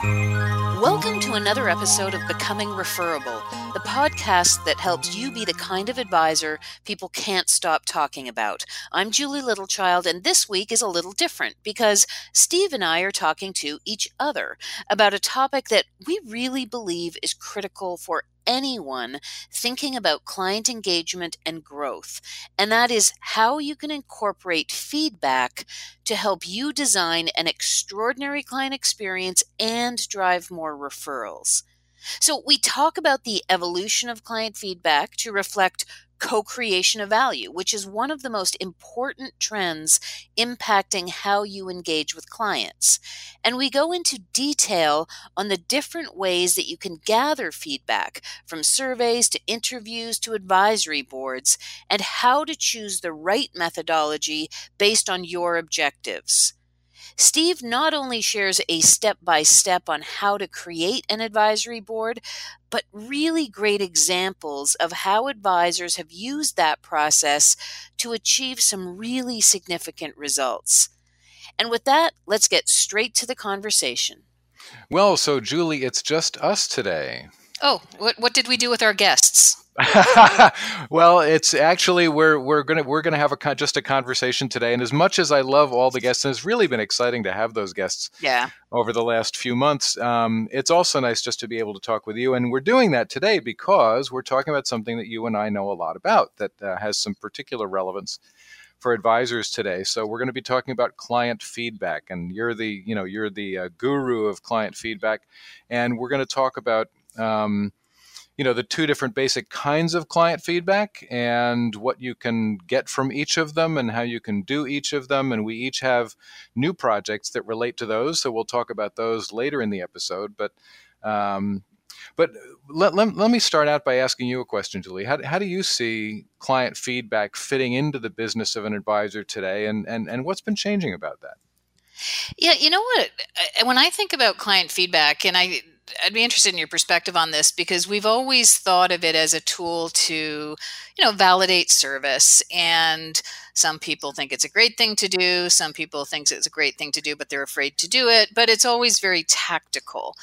Welcome to another episode of Becoming Referable, the podcast that helps you be the kind of advisor people can't stop talking about. I'm Julie Littlechild, and this week is a little different because Steve and I are talking to each other about a topic that we really believe is critical for anyone thinking about client engagement and growth, and that is how you can incorporate feedback to help you design an extraordinary client experience and drive more referrals. So, we talk about the evolution of client feedback to reflect co creation of value, which is one of the most important trends impacting how you engage with clients. And we go into detail on the different ways that you can gather feedback from surveys to interviews to advisory boards and how to choose the right methodology based on your objectives. Steve not only shares a step by step on how to create an advisory board, but really great examples of how advisors have used that process to achieve some really significant results. And with that, let's get straight to the conversation. Well, so Julie, it's just us today. Oh, what, what did we do with our guests? well, it's actually we're we're gonna we're gonna have a just a conversation today, and as much as I love all the guests, and it's really been exciting to have those guests. Yeah. Over the last few months, um, it's also nice just to be able to talk with you, and we're doing that today because we're talking about something that you and I know a lot about that uh, has some particular relevance for advisors today. So we're going to be talking about client feedback, and you're the you know you're the uh, guru of client feedback, and we're going to talk about. Um, you know the two different basic kinds of client feedback and what you can get from each of them and how you can do each of them. And we each have new projects that relate to those. So we'll talk about those later in the episode. But um, but let, let, let me start out by asking you a question julie. How, how do you see client feedback fitting into the business of an advisor today? And, and, and what's been changing about that? Yeah you know what? When i think about client feedback and i I'd be interested in your perspective on this because we've always thought of it as a tool to, you know, validate service. And some people think it's a great thing to do. Some people think it's a great thing to do, but they're afraid to do it. But it's always very tactical.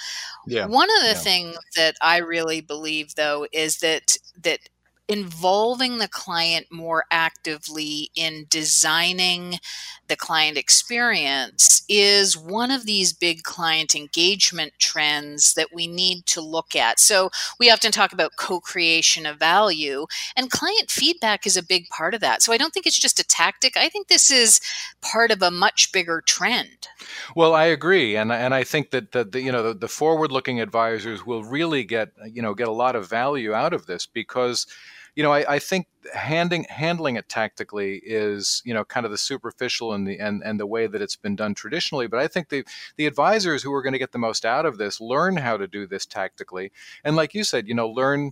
Yeah. One of the yeah. things that I really believe, though, is that that involving the client more actively in designing the client experience is one of these big client engagement trends that we need to look at. So, we often talk about co creation of value, and client feedback is a big part of that. So, I don't think it's just a tactic. I think this is part of a much bigger trend. Well, I agree, and and I think that the, the you know the, the forward looking advisors will really get you know get a lot of value out of this because you know, I, I, think handing handling it tactically is, you know, kind of the superficial and the and, and the way that it's been done traditionally. But I think the the advisors who are going to get the most out of this learn how to do this tactically, and like you said, you know, learn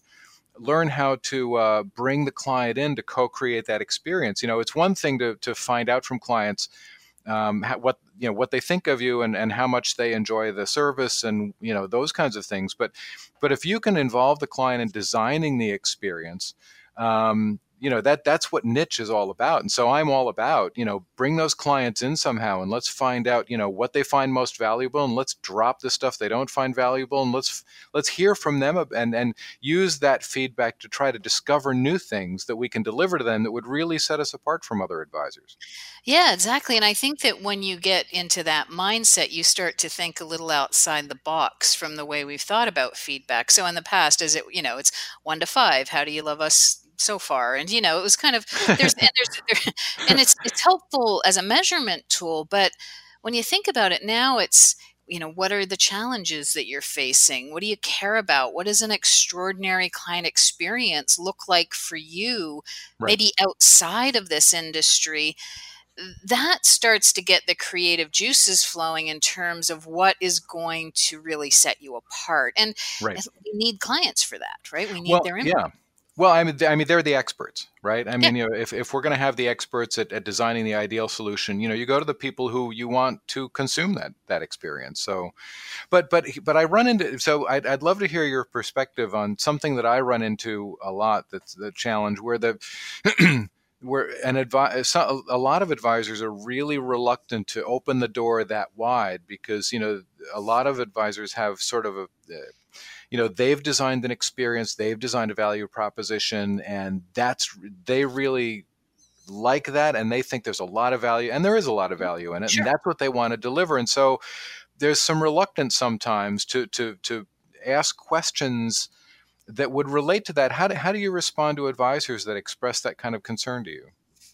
learn how to uh, bring the client in to co-create that experience. You know, it's one thing to to find out from clients um, what you know what they think of you and, and how much they enjoy the service and you know those kinds of things. But but if you can involve the client in designing the experience um, you know that that's what niche is all about. And so i'm all about you know bring those clients in somehow and let's find out you know what they find most valuable and let's drop the stuff they don't find valuable and let's let's hear from them and and use that feedback to try to discover new things that we can deliver to them that would really set us apart from other advisors. Yeah exactly. And i think that when you get into that mindset you start to think a little outside the box from the way we've thought about feedback. So in the past is it you know it's one to five how do you love us so far and you know it was kind of there's and there's there, and it's it's helpful as a measurement tool but when you think about it now it's you know what are the challenges that you're facing? What do you care about? What does an extraordinary client experience look like for you right. maybe outside of this industry? That starts to get the creative juices flowing in terms of what is going to really set you apart and right. we need clients for that right? We need well, their input. yeah well, I mean, I mean, they're the experts, right? I mean, yeah. you know, if, if we're going to have the experts at, at designing the ideal solution, you know, you go to the people who you want to consume that that experience. So, but but but I run into so I'd, I'd love to hear your perspective on something that I run into a lot. That's the challenge where the where an advi- a lot of advisors are really reluctant to open the door that wide because you know a lot of advisors have sort of a uh, you know they've designed an experience they've designed a value proposition and that's they really like that and they think there's a lot of value and there is a lot of value in it sure. and that's what they want to deliver and so there's some reluctance sometimes to to to ask questions that would relate to that how do, how do you respond to advisors that express that kind of concern to you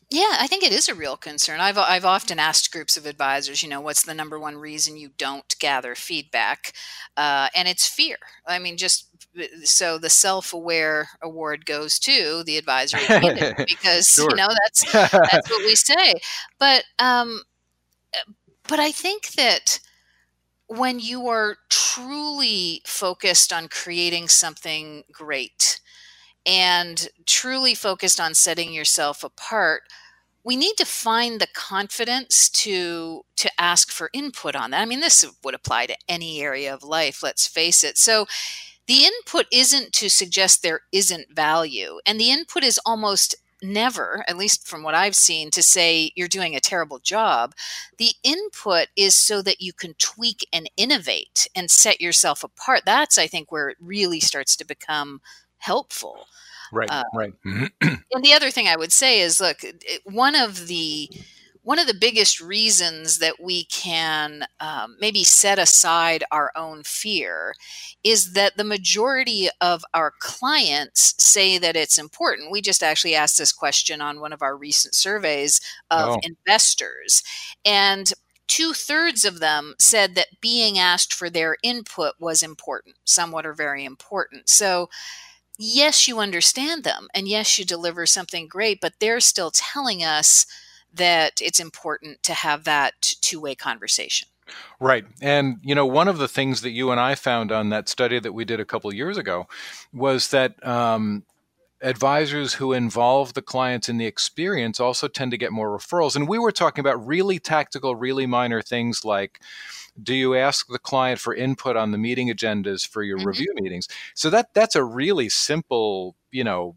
yeah, I think it is a real concern. I've I've often asked groups of advisors, you know, what's the number one reason you don't gather feedback, uh, and it's fear. I mean, just so the self-aware award goes to the advisory because sure. you know that's that's what we say. But um, but I think that when you are truly focused on creating something great and truly focused on setting yourself apart we need to find the confidence to to ask for input on that i mean this would apply to any area of life let's face it so the input isn't to suggest there isn't value and the input is almost never, at least from what I've seen, to say you're doing a terrible job. The input is so that you can tweak and innovate and set yourself apart. That's, I think, where it really starts to become helpful. Right, uh, right. and the other thing I would say is look, one of the one of the biggest reasons that we can um, maybe set aside our own fear is that the majority of our clients say that it's important. We just actually asked this question on one of our recent surveys of oh. investors. And two thirds of them said that being asked for their input was important, somewhat or very important. So, yes, you understand them, and yes, you deliver something great, but they're still telling us that it's important to have that two way conversation. Right. And, you know, one of the things that you and I found on that study that we did a couple years ago was that um, advisors who involve the clients in the experience also tend to get more referrals. And we were talking about really tactical, really minor things like, do you ask the client for input on the meeting agendas for your mm-hmm. review meetings so that that's a really simple you know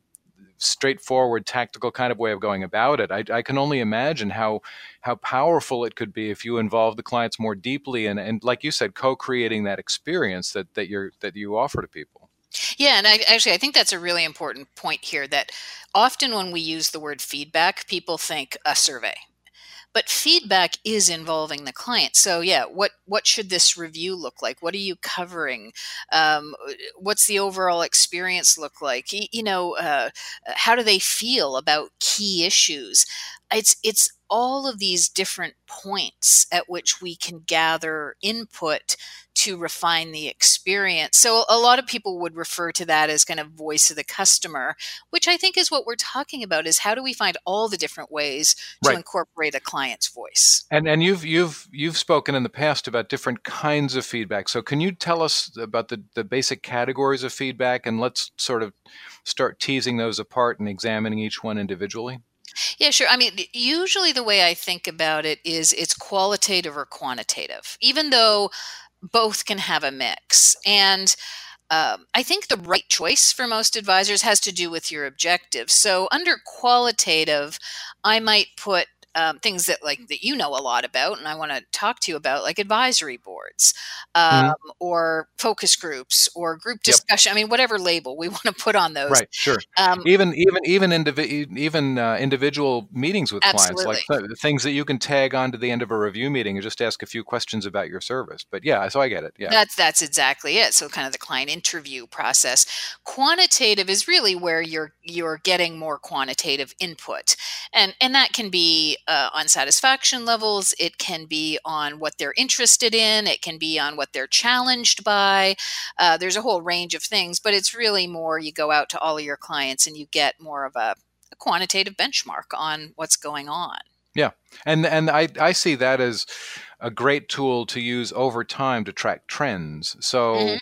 straightforward tactical kind of way of going about it I, I, can only imagine how how powerful it could be if you involve the clients more deeply and, and like you said co-creating that experience that that you're that you offer to people yeah and I, actually i think that's a really important point here that often when we use the word feedback people think a survey. But feedback is involving the client. So yeah what what should this review look like? What are you covering? Um, what's the overall experience look like? You know uh, how do they feel about key issues? It's it's all of these different points at which we can gather input to refine the experience. So a lot of people would refer to that as kind of voice of the customer, which I think is what we're talking about is how do we find all the different ways to right. incorporate a client's voice. And and you've you've you've spoken in the past about different kinds of feedback. So can you tell us about the the basic categories of feedback and let's sort of start teasing those apart and examining each one individually? Yeah, sure. I mean, usually the way I think about it is it's qualitative or quantitative, even though both can have a mix. And um, I think the right choice for most advisors has to do with your objectives. So, under qualitative, I might put um, things that like that you know a lot about and i want to talk to you about like advisory boards mm-hmm. um, mm-hmm. or focus groups or group discussion yep. i mean whatever label we want to put on those right sure um, even even even indivi- even uh, individual meetings with absolutely. clients like things that you can tag on to the end of a review meeting and just ask a few questions about your service but yeah so i get it yeah that's that's exactly it so kind of the client interview process quantitative is really where you're you're getting more quantitative input and and that can be uh, on satisfaction levels, it can be on what they're interested in, it can be on what they're challenged by. Uh, there's a whole range of things, but it's really more you go out to all of your clients and you get more of a, a quantitative benchmark on what's going on. Yeah, and and I I see that as a great tool to use over time to track trends. So. Mm-hmm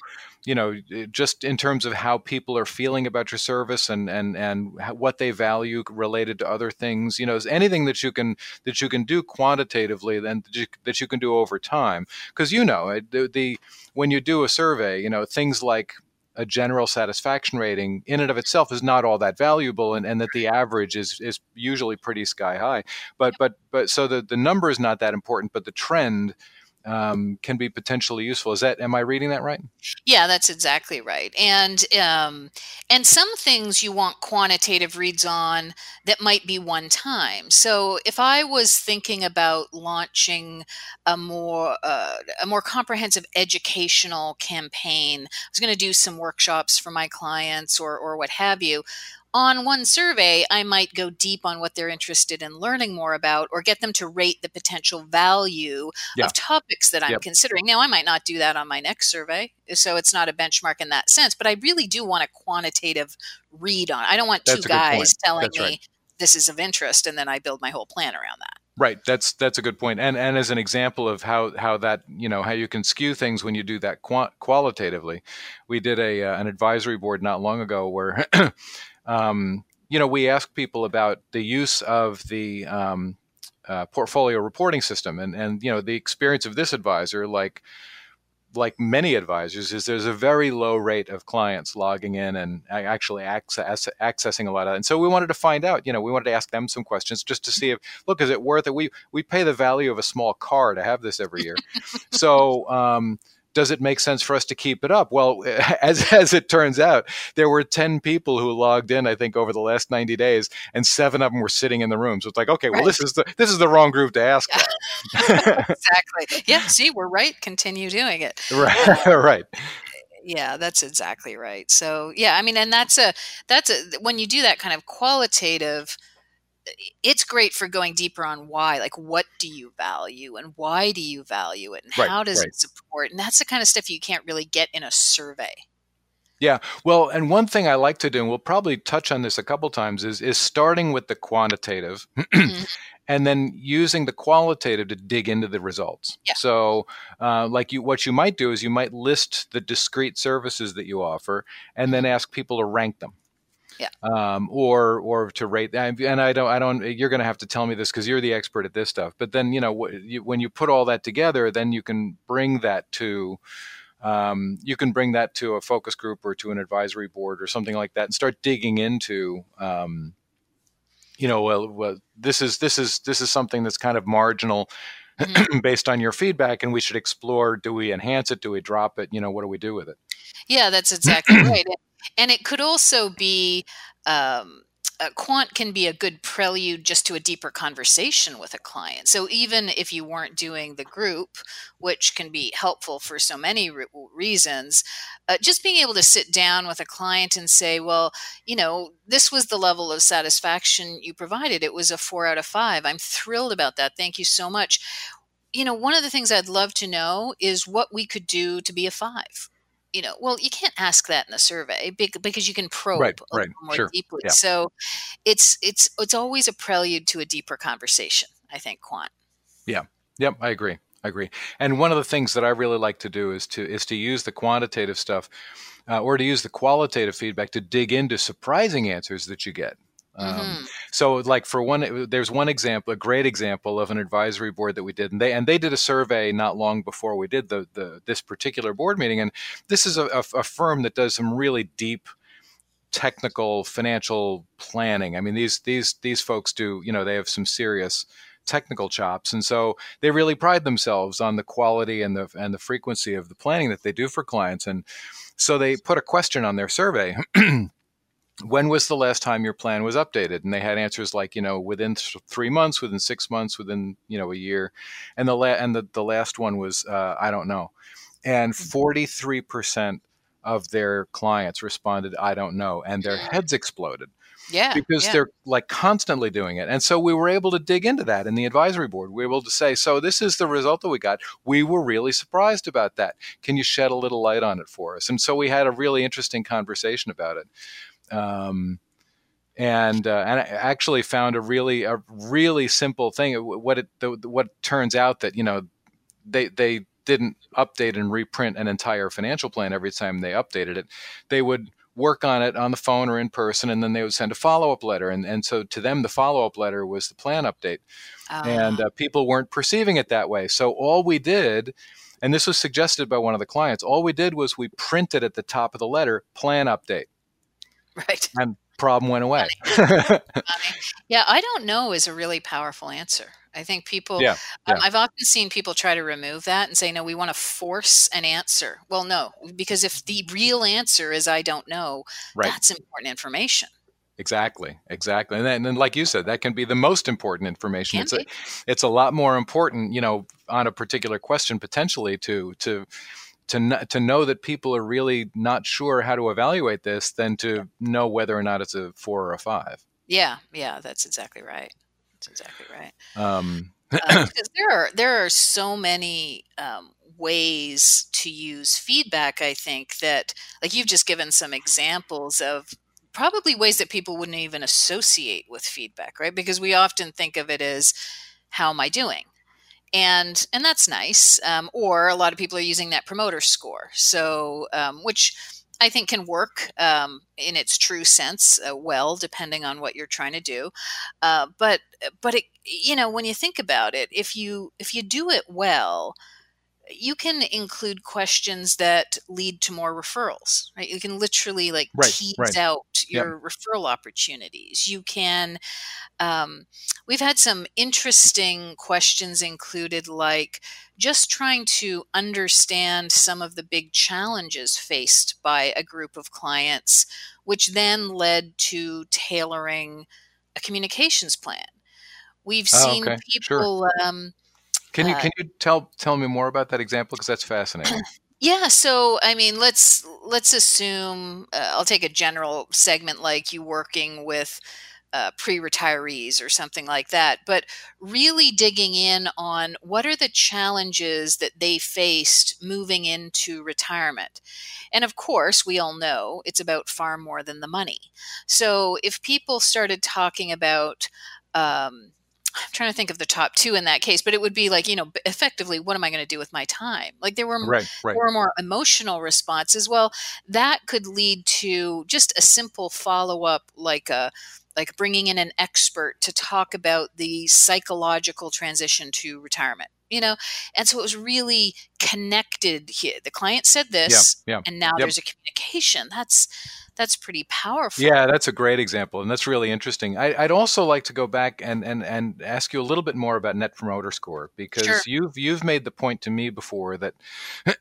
you know eh, just in terms of how people are feeling about your service and and and what they value related to other things you know is anything that you can that you can do quantitatively then that you, that you can do over time. Because you know eh, the, the when you do a survey you know things like a general satisfaction rating in and of itself is not all that valuable and, and that the average is is usually pretty sky high. But but but so the, the number is not that important but the trend um, can be potentially useful. Is that am I reading that right? Yeah, that's exactly right. And um, and some things you want quantitative reads on that might be one time. So if I was thinking about launching a more uh, a more comprehensive educational campaign, I was going to do some workshops for my clients or or what have you on one survey, I might go deep on what they're interested in learning more about or get them to rate the potential value yeah. of topics that I'm yep. considering. Now, I might not do that on my next survey, so it's not a benchmark in that sense, but I really do want a quantitative read on it. I don't want That's two guys telling That's me right. this is of interest and then I build my whole plan around that. Right. That's that's a good point. And and as an example of how how that you know how you can skew things when you do that qualitatively, we did a uh, an advisory board not long ago where um, you know, we ask people about the use of the um, uh, portfolio reporting system, and and you know, the experience of this advisor, like like many advisors, is there's a very low rate of clients logging in and actually access, accessing a lot of. It. And so we wanted to find out. You know, we wanted to ask them some questions just to see if look, is it worth it? We we pay the value of a small car to have this every year, so. Um, does it make sense for us to keep it up? Well, as, as it turns out, there were 10 people who logged in, I think, over the last 90 days, and seven of them were sitting in the room. So it's like, okay, well, this is the this is the wrong group to ask exactly. Yeah, see, we're right. Continue doing it. Right. right. Yeah, that's exactly right. So, yeah, I mean, and that's a that's a when you do that kind of qualitative it's great for going deeper on why like what do you value and why do you value it and right, how does right. it support and that's the kind of stuff you can't really get in a survey yeah well and one thing i like to do and we'll probably touch on this a couple times is is starting with the quantitative mm-hmm. and then using the qualitative to dig into the results yeah. so uh, like you what you might do is you might list the discrete services that you offer and then mm-hmm. ask people to rank them yeah. Um, or or to rate and I don't I don't you're going to have to tell me this because you're the expert at this stuff. But then you know when you put all that together, then you can bring that to um, you can bring that to a focus group or to an advisory board or something like that and start digging into um, you know well, well this is this is this is something that's kind of marginal mm-hmm. based on your feedback and we should explore do we enhance it do we drop it you know what do we do with it yeah that's exactly right and it could also be um, a quant can be a good prelude just to a deeper conversation with a client. So even if you weren't doing the group, which can be helpful for so many re- reasons, uh, just being able to sit down with a client and say, well, you know, this was the level of satisfaction you provided. It was a four out of five. I'm thrilled about that. Thank you so much. You know, one of the things I'd love to know is what we could do to be a five you know, well, you can't ask that in a survey because you can probe right, right, more sure. deeply. Yeah. So it's it's it's always a prelude to a deeper conversation. I think quant. Yeah. Yep. I agree. I agree. And one of the things that I really like to do is to is to use the quantitative stuff, uh, or to use the qualitative feedback to dig into surprising answers that you get. Um, mm-hmm. So, like for one, there's one example, a great example of an advisory board that we did, and they and they did a survey not long before we did the the this particular board meeting, and this is a, a, a firm that does some really deep technical financial planning. I mean, these these these folks do, you know, they have some serious technical chops, and so they really pride themselves on the quality and the and the frequency of the planning that they do for clients, and so they put a question on their survey. when was the last time your plan was updated? And they had answers like you know within th- three months within six months within you know a year. And the la- and the, the last one was uh, i don't know. And 43% mm-hmm. of their clients responded i don't know and their heads exploded yeah because yeah. they're like constantly doing it. And so we were able to dig into that in the advisory board. We were able to say so this is the result that we got. We were really surprised about that. Can you shed a little light on it for us? And so we had a really interesting conversation about it um, and uh, and I actually found a really a really simple thing. What it the, what turns out that you know they they didn't update and reprint an entire financial plan every time they updated it. They would work on it on the phone or in person, and then they would send a follow up letter. And and so to them, the follow up letter was the plan update, and ah. uh, people weren't perceiving it that way. So all we did And this was suggested by one of the clients. All we did was we printed at the top of the letter plan update. Right. And problem went away. yeah, I don't know is a really powerful answer. I think people, yeah, um. I've often seen people try to remove that and say, no, we want to force an answer. Well, no, because if the real answer is I don't know, Right. that's important information. Exactly, exactly, and then, and like you said, that can be the most important information. Can it's a, it's a lot more important, you know, on a particular question potentially to to to to know that people are really not sure how to evaluate this than to know whether or not it's a four or a five. Yeah, yeah, that's exactly right. That's exactly right. Um, because there are there are so many um, ways to use feedback. I think that, like you've just given some examples of probably ways that people wouldn't even associate with feedback, right? Because we often think of it as, "How am I doing?" And and that's nice. Um, or a lot of people are using net promoter score, so um, which I think can work um, in its true sense uh, well, depending on what you're trying to do. Uh, but but it, you know when you think about it, if you if you do it well, you can include questions that lead to more referrals right you can literally like Right, tease right. out Yep. your referral opportunities you can um, we've had some interesting questions included like just trying to understand some of the big challenges faced by a group of clients which then led to tailoring a communications plan we've Oh, seen okay. Sure. people um, can you Uh, can you tell tell me more about that example because that's fascinating. Yeah, so I mean, let's let's assume uh, I'll take a general segment like you working with uh, pre-retirees or something like that, but really digging in on what are the challenges that they faced moving into retirement. And of course, we all know it's about far more than the money. So if people started talking about um, I'm trying to think of the top two in that case, but it would be like, you know, effectively, what am I going to do with my time? Like there were right, right. or more emotional responses well that could lead to just a simple follow-up like a like bringing in an expert to talk about the psychological transition to retirement you know and so it was really connected here the client said this yeah. and now Yep. there's a communication that's that's pretty powerful Yeah, that's a great example, and that's really interesting. I, I'd also like to go back and, and, and ask you a little bit more about Net Promoter Score because Sure. you've you've made the point to me before that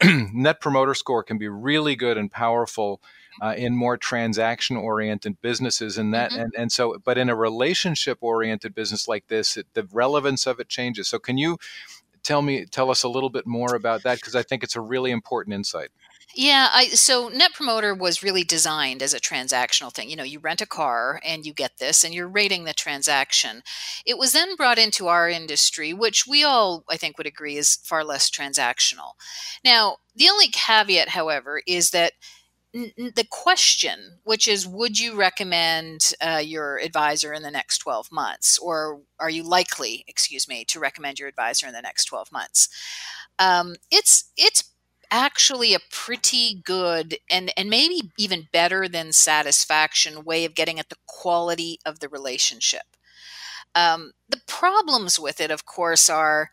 Net Promoter Score can be really good and powerful uh, in more transaction oriented businesses, and that Mhm. and, and so, but in a relationship oriented business like this, it, the relevance of it changes. So, can you tell me tell us a little bit more about that because I think it's a really important insight. Yeah, I so Net Promoter was really designed as a transactional thing. You know, you rent a car and you get this and you're rating the transaction. It was then brought into our industry, which we all I think would agree is far less transactional. Now, the only caveat however is that the question, which is would you recommend uh, your advisor in the next 12 months or are you likely, excuse me, to recommend your advisor in the next 12 months? Um, it's it's actually a pretty good and and maybe even better than satisfaction way of getting at the quality of the relationship. Um, the problems with it, of course, are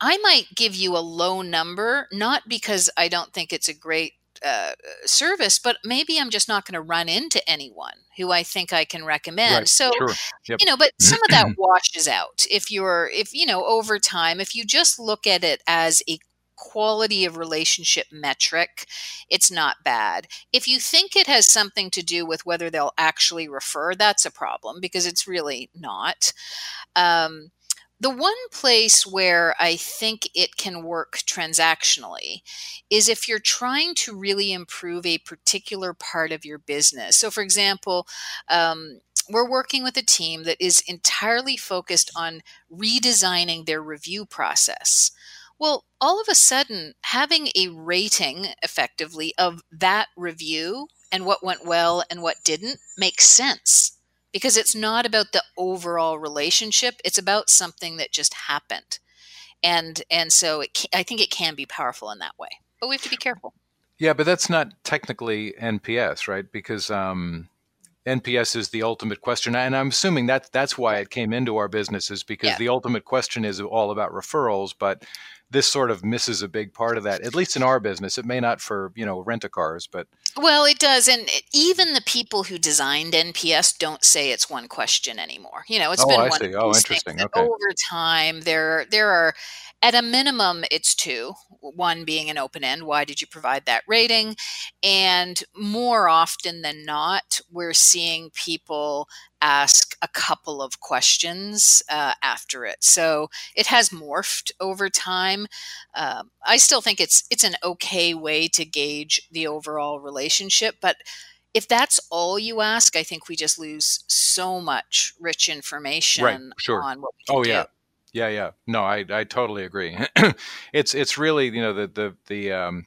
I might give you a low number, not because I don't think it's a great uh, service, but maybe I'm just not going to run into anyone who I think I can recommend. Right, So sure. Yep. you know but some of that washes out if you're if you know over time if you just look at it as a quality of relationship metric it's not bad if you think it has something to do with whether they'll actually refer that's a problem because it's really not um, the one place where I think it can work transactionally is if you're trying to really improve a particular part of your business. So, for example, um, we're working with a team that is entirely focused on redesigning their review process. Well, all of a sudden, having a rating effectively of that review and what went well and what didn't makes sense because it's not about the overall relationship it's about something that just happened and and so it, ca- i think it can be powerful in that way but we have to be careful Yeah, but that's not technically NPS, right? Because um, NPS is the ultimate question, and I'm assuming that that's why it came into our business is because Yeah. the ultimate question is all about referrals. But this sort of misses a big part of that. At least in our business, it may not for you know rent a cars, but well, it does, and even the people who designed NPS don't say it's one question anymore. You know, it's oh, been I one. See. Oh, interesting. Okay. Over time, there there are at a minimum, it's two. One being an open end. Why did you provide that rating? And more often than not, we're seeing people ask a couple of questions uh, after it. So it has morphed over time. Um, I still think it's it's an okay way to gauge the overall relationship, but if that's all you ask, I think we just lose so much rich information right, sure. on what we can oh, do. yeah. Yeah, yeah. No, I, I totally agree. it's it's really you know the the the um,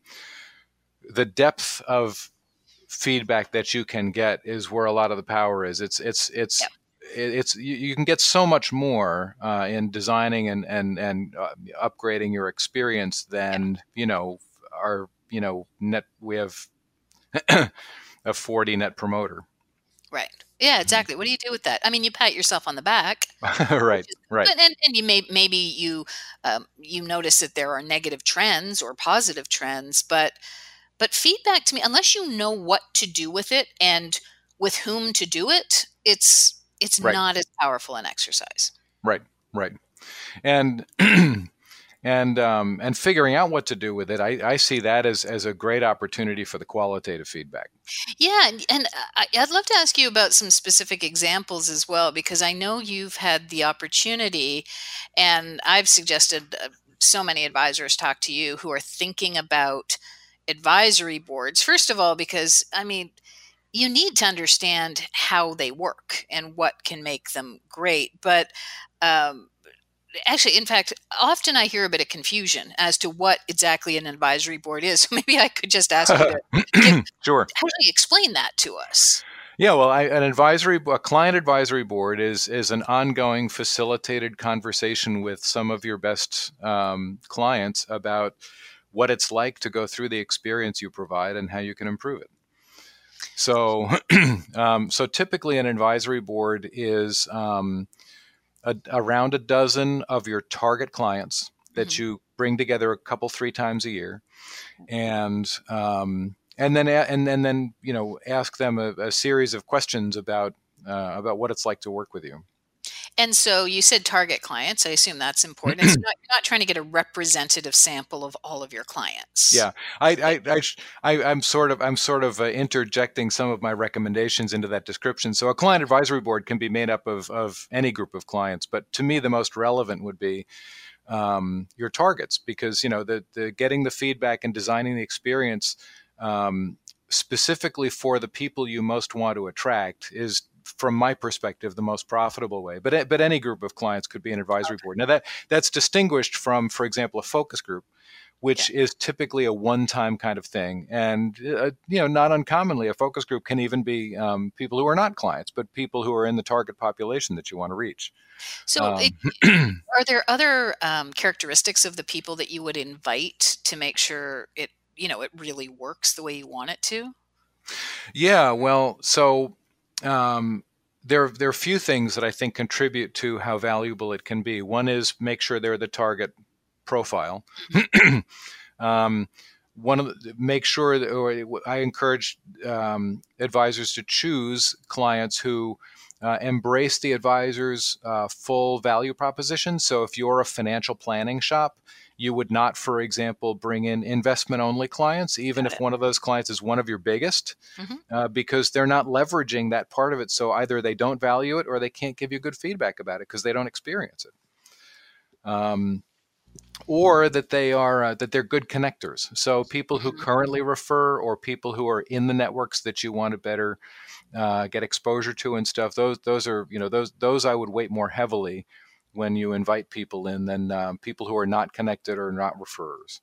the depth of feedback that you can get is where a lot of the power is. It's it's it's yeah. It's you, you, can get so much more uh, in designing and and and uh, upgrading your experience than you know our you know net we have a 40 net promoter. Right. Yeah, exactly. What do you do with that? I mean, you pat yourself on the back, right? Is, right. And, and you may maybe you um, you notice that there are negative trends or positive trends, but but feedback to me, unless you know what to do with it and with whom to do it, it's it's right. not as powerful an exercise. Right. Right. And and um, and figuring out what to do with it, I, I see that as as a great opportunity for the qualitative feedback. Yeah, and, and I, would love to ask you about some specific examples as well, because I know you've had the opportunity, and I've suggested uh, so many advisors talk to you who are thinking about advisory boards. First of all, because I mean you need to understand how they work and what can make them great. But um, actually, in fact, often I hear a bit of confusion as to what exactly an advisory board is. So maybe I could just ask you to give, sure. actually explain that to us. Yeah, well, I, an advisory, a client advisory board is is an ongoing facilitated conversation with some of your best um, clients about what it's like to go through the experience you provide and how you can improve it. So, um, so typically, an advisory board is um, a, around a dozen of your target clients that mm-hmm. you bring together a couple three times a year. And um, and then and, and then you know ask them a, a series of questions about uh, about what it's like to work with you and so you said target clients. I assume that's important. It's not, you're not trying to get a representative sample of all of your clients. Yeah, I, I, I, I am sort of, I'm sort of uh, interjecting some of my recommendations into that description. So a client advisory board can be made up of of any group of clients, but to me, the most relevant would be um, your targets because you know the, the getting the feedback and designing the experience um, specifically for the people you most want to attract is from my perspective, the most profitable way. But but any group of clients could be an advisory okay. board. Now that that's distinguished from, for example, a focus group, which yeah. is typically a one-time kind of thing. And uh, you know, not uncommonly, a focus group can even be um, people who are not clients, but people who are in the target population that you want to reach. So, um, it, are there other um, characteristics of the people that you would invite to make sure it, you know, it really works the way you want it to? Yeah, well, so um, there, there are a few things that I think contribute to how valuable it can be. One is make sure they're the target profile. um, one of the, make sure that, or I encourage um, advisors to choose clients who uh, embrace the advisor's uh, full value proposition. So if you're a financial planning shop, you would not, for example, bring in investment only clients, even if one of those clients is one of your biggest, mm-hmm. uh, because they're not leveraging that part of it. So either they don't value it or they can't give you good feedback about it because they don't experience it. Um, or that they are uh, that they're good connectors. So people who mm-hmm. currently refer or people who are in the networks that you want to better uh, get exposure to and stuff. Those those are you know those those I would weight more heavily when you invite people in than um, people who are not connected or not referrers.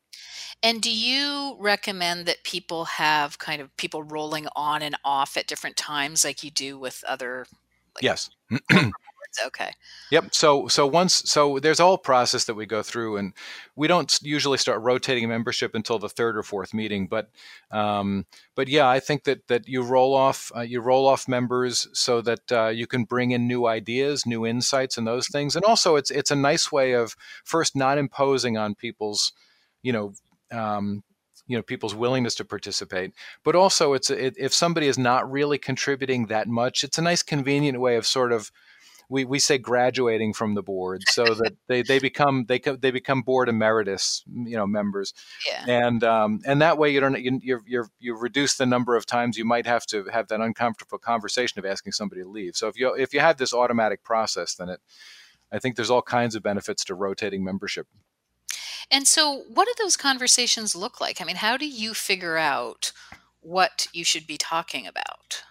And do you recommend that people have kind of people rolling on and off at different times, like you do with other? Like yes. Okay. Yep. So so once so there's a whole process that we go through, and we don't usually start rotating membership until the third or fourth meeting. But um, but yeah, I think that that you roll off uh, you roll off members so that uh, you can bring in new ideas, new insights, and those things. And also, it's it's a nice way of first not imposing on people's you know um, you know people's willingness to participate but also it's it, if somebody is not really contributing that much it's a nice convenient way of sort of we, we say graduating from the board so that they, they become they they become board emeritus you know members Yeah. and um, and that way you don't you you you you reduce the number of times you might have to have that uncomfortable conversation of asking somebody to leave so if you if you have this automatic process then it I think there's all kinds of benefits to rotating membership And so, what do those conversations look like? I mean, how do you figure out what you should be talking about?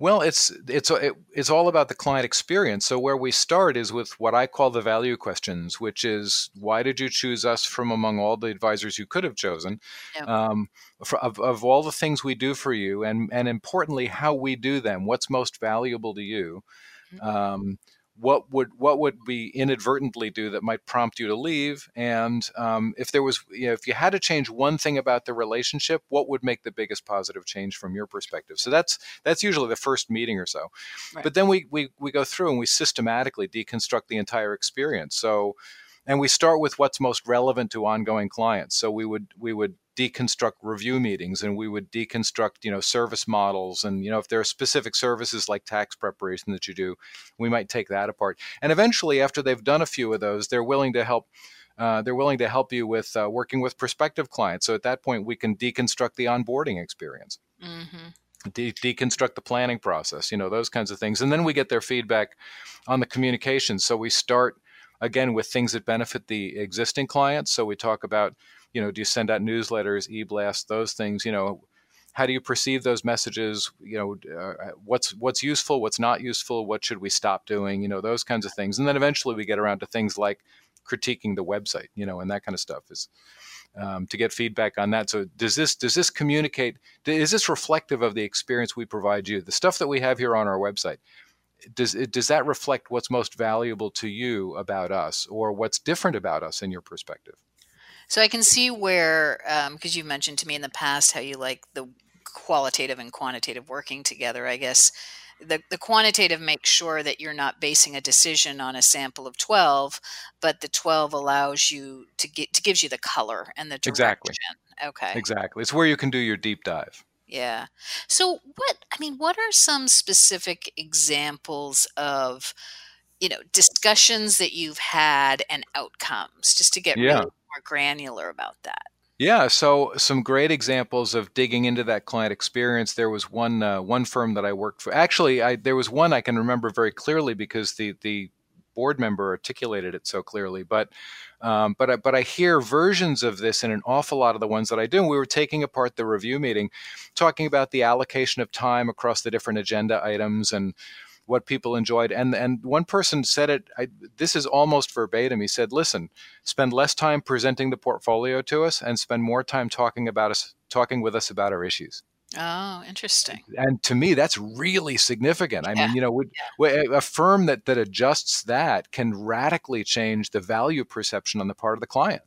Well, it's it's it, it's all about the client experience. So where we start is with what I call the value questions, which is why did you choose us from among all the advisors you could have chosen? Yep. Um, for, of, of all the things we do for you, and and importantly, how we do them. What's most valuable to you? Mhm. Um, what would what would we inadvertently do that might prompt you to leave? And um, if there was, you know, if you had to change one thing about the relationship, what would make the biggest positive change from your perspective? So that's that's usually the first meeting or so. Right. But then we, we we go through and we systematically deconstruct the entire experience. So and we start with what's most relevant to ongoing clients. So we would we would deconstruct review meetings and we would deconstruct you know service models and you know if there are specific services like tax preparation that you do we might take that apart and eventually after they've done a few of those they're willing to help uh, they're willing to help you with uh, working with prospective clients so at that point we can deconstruct the onboarding experience hmm de- deconstruct the planning process, you know, those kinds of things. And then we get their feedback on the communication. So we start again with things that benefit the existing clients. So we talk about, you know, do you send out newsletters, e-blasts, those things, you know, how do you perceive those messages? You know, uh, what's what's useful, what's not useful, what should we stop doing? You know, those kinds of things. And then eventually we get around to things like critiquing the website, you know, and that kind of stuff is um, to get feedback on that. So does this does this communicate? Is this reflective of the experience we provide you? The stuff that we have here on our website does it, does that reflect what's most valuable to you about us, or what's different about us in your perspective? So I can see where, um, because you've mentioned to me in the past how you like the qualitative and quantitative working together. I guess the the quantitative makes sure that you're not basing a decision on a sample of twelve, but the twelve allows you to get to gives you the color and the direction. Exactly. Okay. Exactly. It's where you can do your deep dive. Yeah. So what I mean, what are some specific examples of, you know, discussions that you've had and outcomes, just to get Yeah. really more granular about that? Yeah, so some great examples of digging into that client experience. There was one uh, one firm that I worked for. Actually, I, there was one I can remember very clearly because the the board member articulated it so clearly. But um, but I, but I hear versions of this in an awful lot of the ones that I do. And we were taking apart the review meeting, talking about the allocation of time across the different agenda items and what people enjoyed. And and one person said it. I, this is almost verbatim. He said, "Listen, spend less time presenting the portfolio to us, and spend more time talking about us, talking with us about our issues." Oh, interesting. And to me, that's really significant. I Yeah, mean, you know, would, a a firm that that adjusts that can radically change the value perception on the part of the client.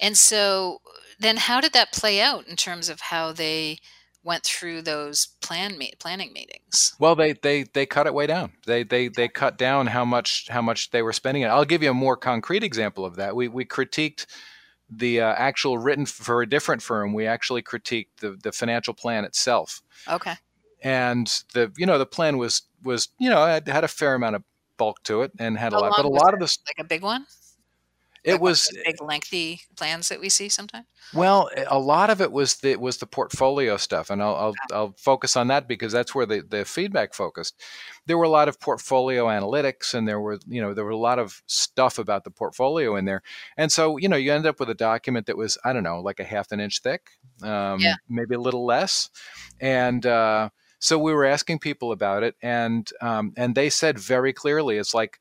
And so then how did that play out in terms of how they went through those plan me- planning meetings? Well, they they they cut it way down. They they they cut down how much how much they were spending it. I'll give you a more concrete example of that. We we critiqued the uh, actual written for a different firm. We actually critiqued the the financial plan itself, Okay. and the you know the plan was was you know had, had a fair amount of bulk to it and had a lot, but a lot it? of this Like a big one? It Like was big lengthy plans that we see sometimes? Well, a lot of it was the was the portfolio stuff, and I'll I'll, I'll focus on that because that's where the, the feedback focused. There were a lot of portfolio analytics, and there were you know there were a lot of stuff about the portfolio in there, and so you know you end up with a document that was I don't know like a half an inch thick, um, Yeah. maybe a little less, and. Uh, so we were asking people about it, and um, and they said very clearly, it's like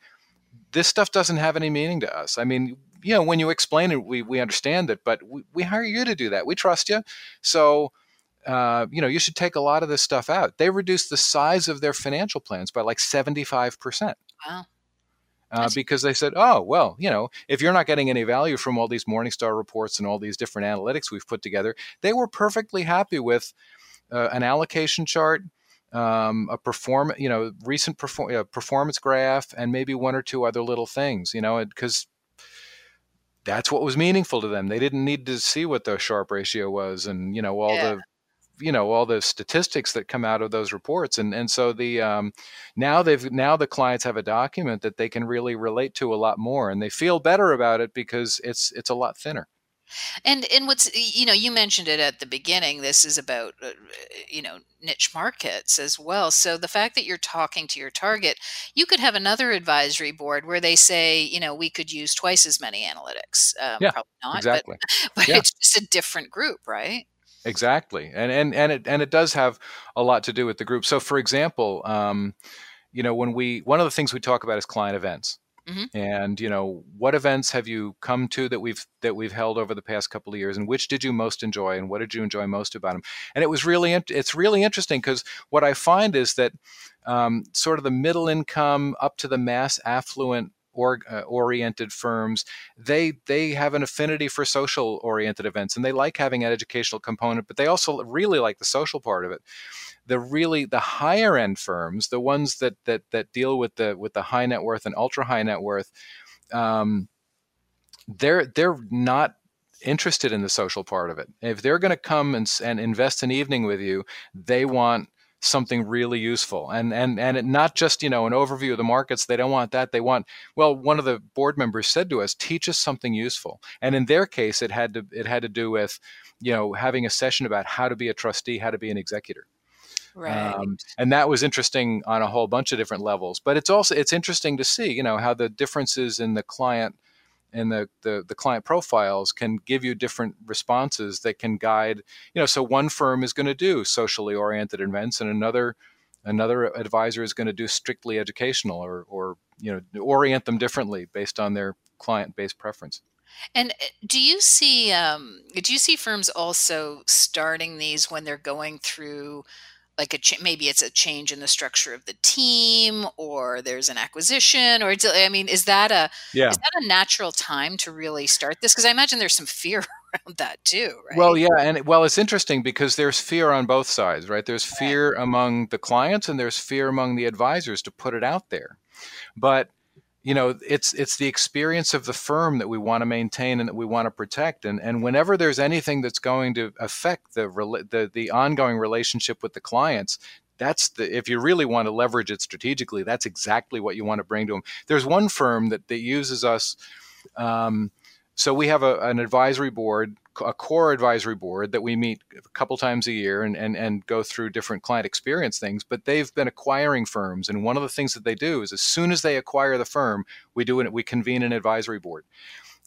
this stuff doesn't have any meaning to us. I mean, you know, when you explain it, we, we understand it, but we, we hire you to do that. We trust you. So, uh, you know, you should take a lot of this stuff out. They reduced the size of their financial plans by like 75%. Wow. Uh, because they said, oh, well, you know, if you're not getting any value from all these Morningstar reports and all these different analytics we've put together, they were perfectly happy with uh, an allocation chart, um, a perform, you know, recent perform- uh, performance graph, and maybe one or two other little things, you know, because that's what was meaningful to them. They didn't need to see what the Sharpe ratio was and, you know, all yeah. the you know all the statistics that come out of those reports and and so the um, now they've now the clients have a document that they can really relate to a lot more and they feel better about it because it's it's a lot thinner and and what's you know you mentioned it at the beginning this is about uh, you know niche markets as well so the fact that you're talking to your target you could have another advisory board where they say you know we could use twice as many analytics um, yeah, probably not exactly. but, but yeah. it's just a different group right Exactly, and and and it and it does have a lot to do with the group. So, for example, um, you know, when we one of the things we talk about is client events, mm-hmm. and you know, what events have you come to that we've that we've held over the past couple of years, and which did you most enjoy, and what did you enjoy most about them? And it was really it's really interesting because what I find is that um, sort of the middle income up to the mass affluent uh, oriented firms they they have an affinity for social oriented events and they like having an educational component but they also really like the social part of it. The really the higher end firms the ones that that that deal with the with the high net worth and ultra high net worth um, they're they're not interested in the social part of it. If they're going to come and, and invest an evening with you they want something really useful and and and it, not just you know an overview of the markets they don't want that they want well one of the board members said to us teach us something useful and in their case it had to it had to do with you know having a session about how to be a trustee how to be an executor Right. Um, and that was interesting on a whole bunch of different levels. But it's also it's interesting to see, you know, how the differences in the client and the, the, the client profiles can give you different responses that can guide you know so one firm is going to do socially oriented events and another another advisor is going to do strictly educational or or you know orient them differently based on their client based preference. And uh, do you see um, do you see firms also starting these when they're going through like a ch- maybe it's a change in the structure of the team or there's an acquisition or I mean is that a yeah. is that a natural time to really start this because I imagine there's some fear around that too right well yeah and well it's interesting because there's fear on both sides right there's fear right. among the clients and there's fear among the advisors to put it out there but you know it's it's the experience of the firm that we want to maintain and that we want to protect. And and whenever there's anything that's going to affect the the, the ongoing relationship with the clients that's the if you really want to leverage it strategically that's exactly what you want to bring to them there's one firm that that uses us um, so we have a, an advisory board a core advisory board that we meet a couple times a year and, and, and go through different client experience things. But they've been acquiring firms, and one of the things that they do is as soon as they acquire the firm, we do it. We convene an advisory board,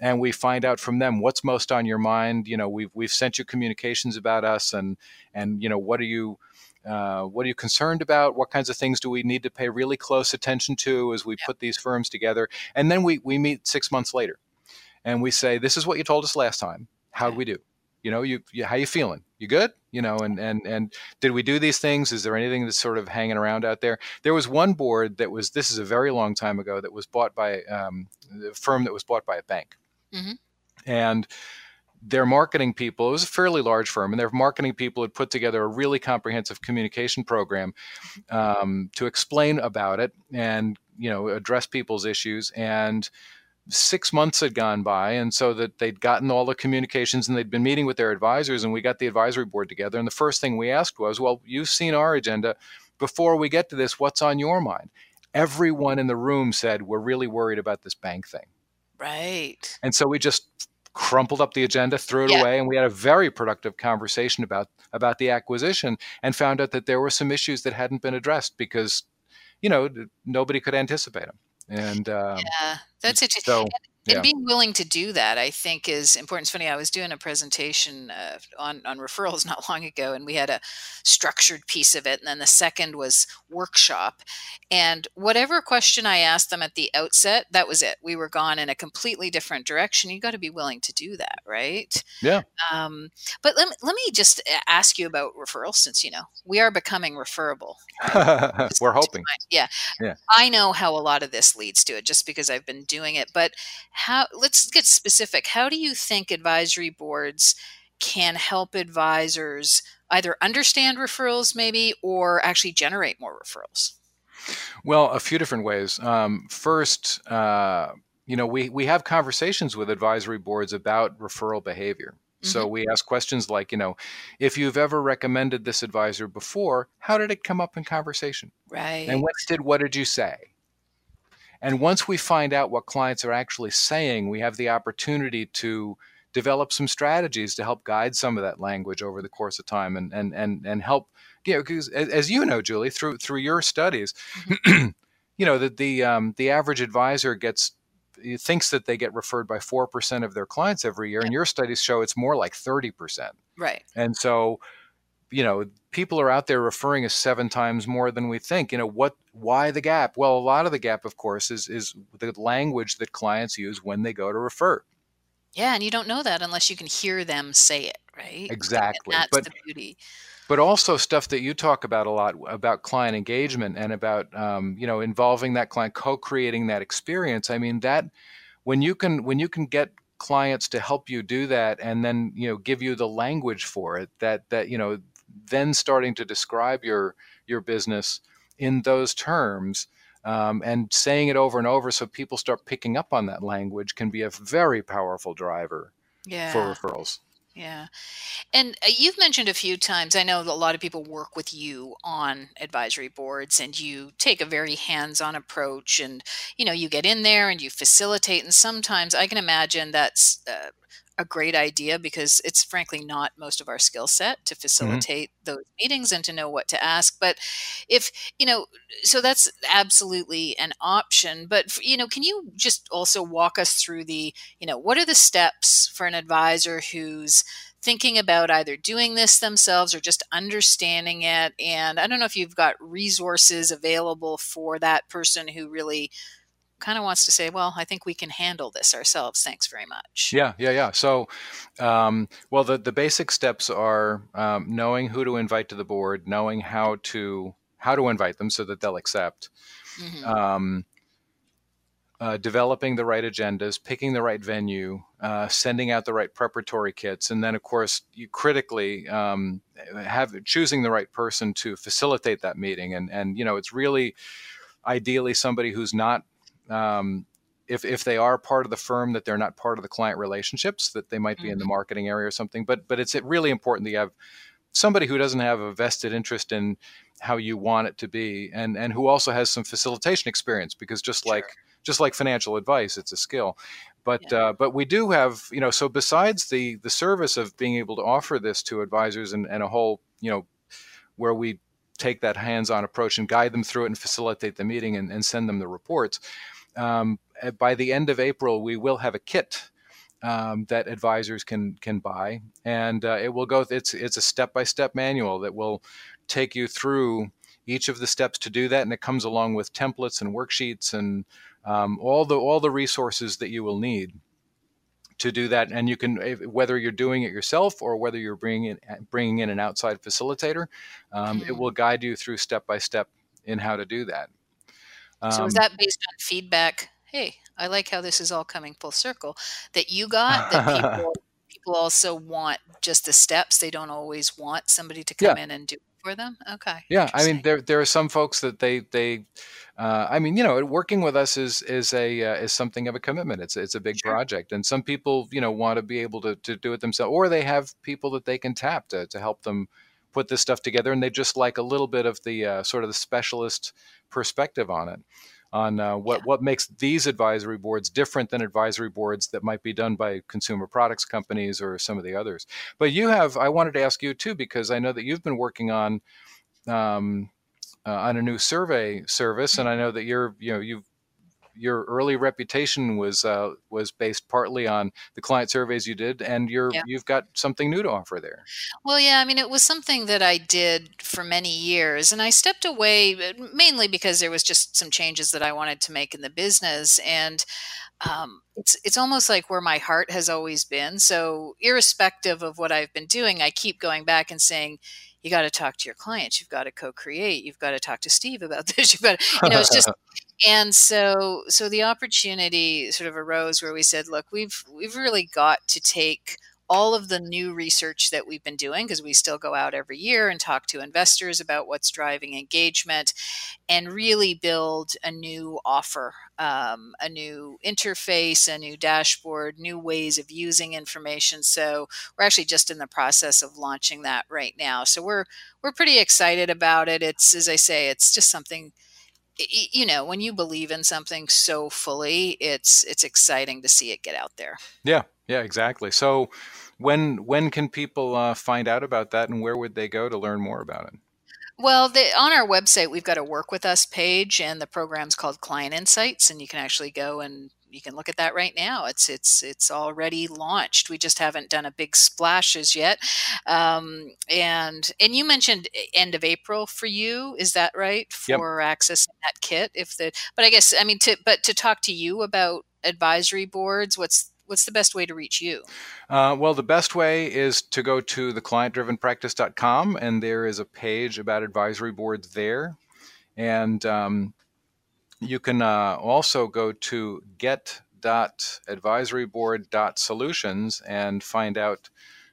and we find out from them what's most on your mind. You know, we've we've sent you communications about us, and and you know what are you. Uh, what are you concerned about? What kinds of things do we need to pay really close attention to as we put these firms together? And then we, we meet six months later and we say, This is what you told us last time how do we do? You know, you, you how you feeling? You good? You know, and and and did we do these things? Is there anything that's sort of hanging around out there? There was one board that was this is a very long time ago that was bought by um, a firm that was bought by a bank, mm-hmm. and their marketing people, it was a fairly large firm, and their marketing people had put together a really comprehensive communication program um, to explain about it and you know address people's issues. And six months had gone by and so that they'd gotten all the communications and they'd been meeting with their advisors and we got the advisory board together and the first thing we asked was well you've seen our agenda. Before we get to this what's on your mind? Everyone in the room said we're really worried about this bank thing. Right. And so we just crumpled up the agenda threw it yeah. away and we had a very productive conversation about about the acquisition and found out that there were some issues that hadn't been addressed because you know nobody could anticipate them and um, yeah, that's interesting. So, and being willing to do that i think is important. It's funny i was doing a presentation uh, on on referrals not long ago and we had a structured piece of it and then the second was workshop. And whatever question i asked them at the outset that was it. We were gone in a completely different direction. You got to be willing to do that right? Yeah. Um, but let me, let me just ask you about referrals since you know we are becoming referable right? we're hoping. yeah. Yeah. I know how a lot of this leads to it just because i've been doing it but how let's get specific how do you think advisory boards can help advisors either understand referrals maybe or actually generate more referrals well a few different ways um, first uh, you know we, we have conversations with advisory boards about referral behavior so mm-hmm. we ask questions like, you know, if you've ever recommended this advisor before, how did it come up in conversation? Right. And when did what did you say? And once we find out what clients are actually saying, we have the opportunity to develop some strategies to help guide some of that language over the course of time and and and, and help you know because as, as you know julie through through your studies mm-hmm. you know that the um, the average advisor gets thinks that they get referred by 4% of their clients every year and your studies show it's more like 30% right. And so you know people are out there referring us seven times more than we think you know what why the gap? Well a lot of the gap of course is is the language that clients use when they go to refer. Yeah and you don't know that unless you can hear them say it right? Exactly and that's but, the beauty. but also stuff that you talk about a lot about client engagement and about um, you know involving that client co-creating that experience. I mean that when you can when you can get clients to help you do that and then you know give you the language for it that that you know then starting to describe your your business in those terms um, and saying it over and over so people start picking up on that language can be a very powerful driver yeah. for referrals yeah. And uh, you've mentioned a few times, I know a lot of people work with you on advisory boards and you take a very hands-on approach and you know, you get in there and you facilitate and sometimes I can imagine that's uh, a great idea because it's frankly not most of our skill set to mm-hmm. facilitate mm-hmm. those meetings and to know what to ask but if you know so that's absolutely an option but you know can you just also walk us through the you know what are the steps for an advisor who's thinking about either doing this themselves or just understanding it and i don't know if you've got resources available for that person who really kind of wants to say, well, I think we can handle this ourselves. Thanks very much. Yeah, yeah, yeah. So, um, well, the, the basic steps are um, knowing who to invite to the board, knowing how to how to invite them so that they'll accept. Mm-hmm. Um, uh, developing the right agendas, picking the right venue, uh, sending out the right preparatory kits, and then, of course, you critically um, have choosing the right person to facilitate that meeting. And and you know, it's really ideally somebody who's not um, if if they are part of the firm that they're not part of the client relationships that they might be mm-hmm. in the mm-hmm. marketing area or something but but it's really important that you have somebody who doesn't have a vested interest in how you want it to be and and who also has some facilitation experience because just sure. like just like financial advice it's a skill but yeah. uh, but we do have you know so besides the the service of being able to offer this to advisors and, and a whole you know where we take that hands-on approach and guide them through it and facilitate the meeting and, and send them the reports um, by the end of April, we will have a kit um, that advisors can can buy, and uh, it will go. It's it's a step by step manual that will take you through each of the steps to do that, and it comes along with templates and worksheets and um, all the all the resources that you will need to do that. And you can whether you're doing it yourself or whether you're bringing in bringing in an outside facilitator, um, it hmm. will guide you through step by step in how to do that. Um, so is that based on feedback? Hey, I like how this is all coming full circle. That you got that people people also want just the steps. They don't always want somebody to come yeah. in and do for them. Okay. Yeah, I mean there there are some folks that they they. Uh, I mean, you know, working with us is is a uh, is something of a commitment. It's it's a big sure. project, and some people, you know, want to be able to, to do it themselves, or they have people that they can tap to to help them put this stuff together, and they just like a little bit of the uh, sort of the specialist perspective on it, on uh, what yeah. what makes these advisory boards different than advisory boards that might be done by consumer products companies or some of the others. But you have, I wanted to ask you too because I know that you've been working on. Um, uh, on a new survey service, and I know that you're, you know, you've your early reputation was uh, was based partly on the client surveys you did, and you're yeah. you've got something new to offer there. Well, yeah, I mean, it was something that I did for many years, and I stepped away uh, mainly because there was just some changes that I wanted to make in the business, and um, it's it's almost like where my heart has always been. So irrespective of what I've been doing, I keep going back and saying, you got to talk to your clients. You've got to co-create. You've got to talk to Steve about this. You've got, to, you know, it's just, and so so the opportunity sort of arose where we said, look, we've we've really got to take all of the new research that we've been doing because we still go out every year and talk to investors about what's driving engagement and really build a new offer um, a new interface a new dashboard new ways of using information. So we're actually just in the process of launching that right now. So we're we're pretty excited about it. It's as i say it's just something you know when you believe in something so fully it's it's exciting to see it get out there. Yeah yeah exactly. So when when can people uh, find out about that and where would they go to learn more about it? Well, the, on our website, we've got a work with us page, and the program's called Client Insights, and you can actually go and you can look at that right now. It's it's it's already launched. We just haven't done a big splash as yet. Um, and and you mentioned end of April for you, is that right? For yep. accessing that kit, if the but I guess I mean to but to talk to you about advisory boards, what's what's the best way to reach you? Uh, well, the best way is to go to theclientdrivenpractice.com, and there is a page about advisory boards there. And um, you can uh, also go to get.advisoryboard.solutions and find out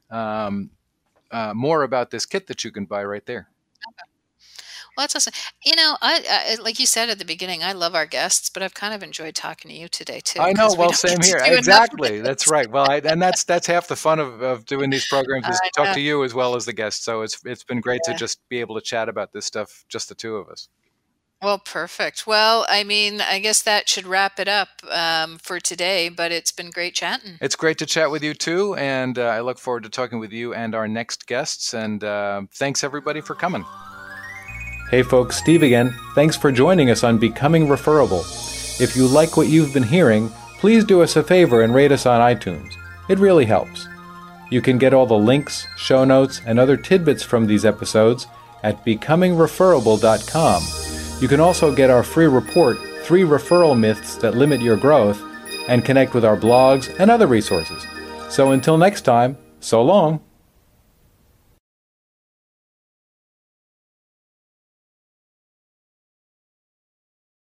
um, uh, more about this kit that you can buy right there. Okay. Well, that's awesome. You know, I, I, like you said at the beginning, I love our guests, but I've kind of enjoyed talking to you today too. I know. Well, same here. Exactly. That's right. Well, I, and that's that's half the fun of, of doing these programs is to talk to you as well as the guests. So it's it's been great yeah. to just be able to chat about this stuff, just the two of us. Well, perfect. Well, I mean, I guess that should wrap it up um, for today, but it's been great chatting. It's great to chat with you too. And uh, I look forward to talking with you and our next guests. And uh, thanks everybody for coming. Hey folks, Steve again. Thanks for joining us on Becoming Referable. If you like what you've been hearing, please do us a favor and rate us on iTunes. It really helps. You can get all the links, show notes, and other tidbits from these episodes at becomingreferable.com. You can also get our free report, Three Referral Myths That Limit Your Growth, and connect with our blogs and other resources. So until next time, so long.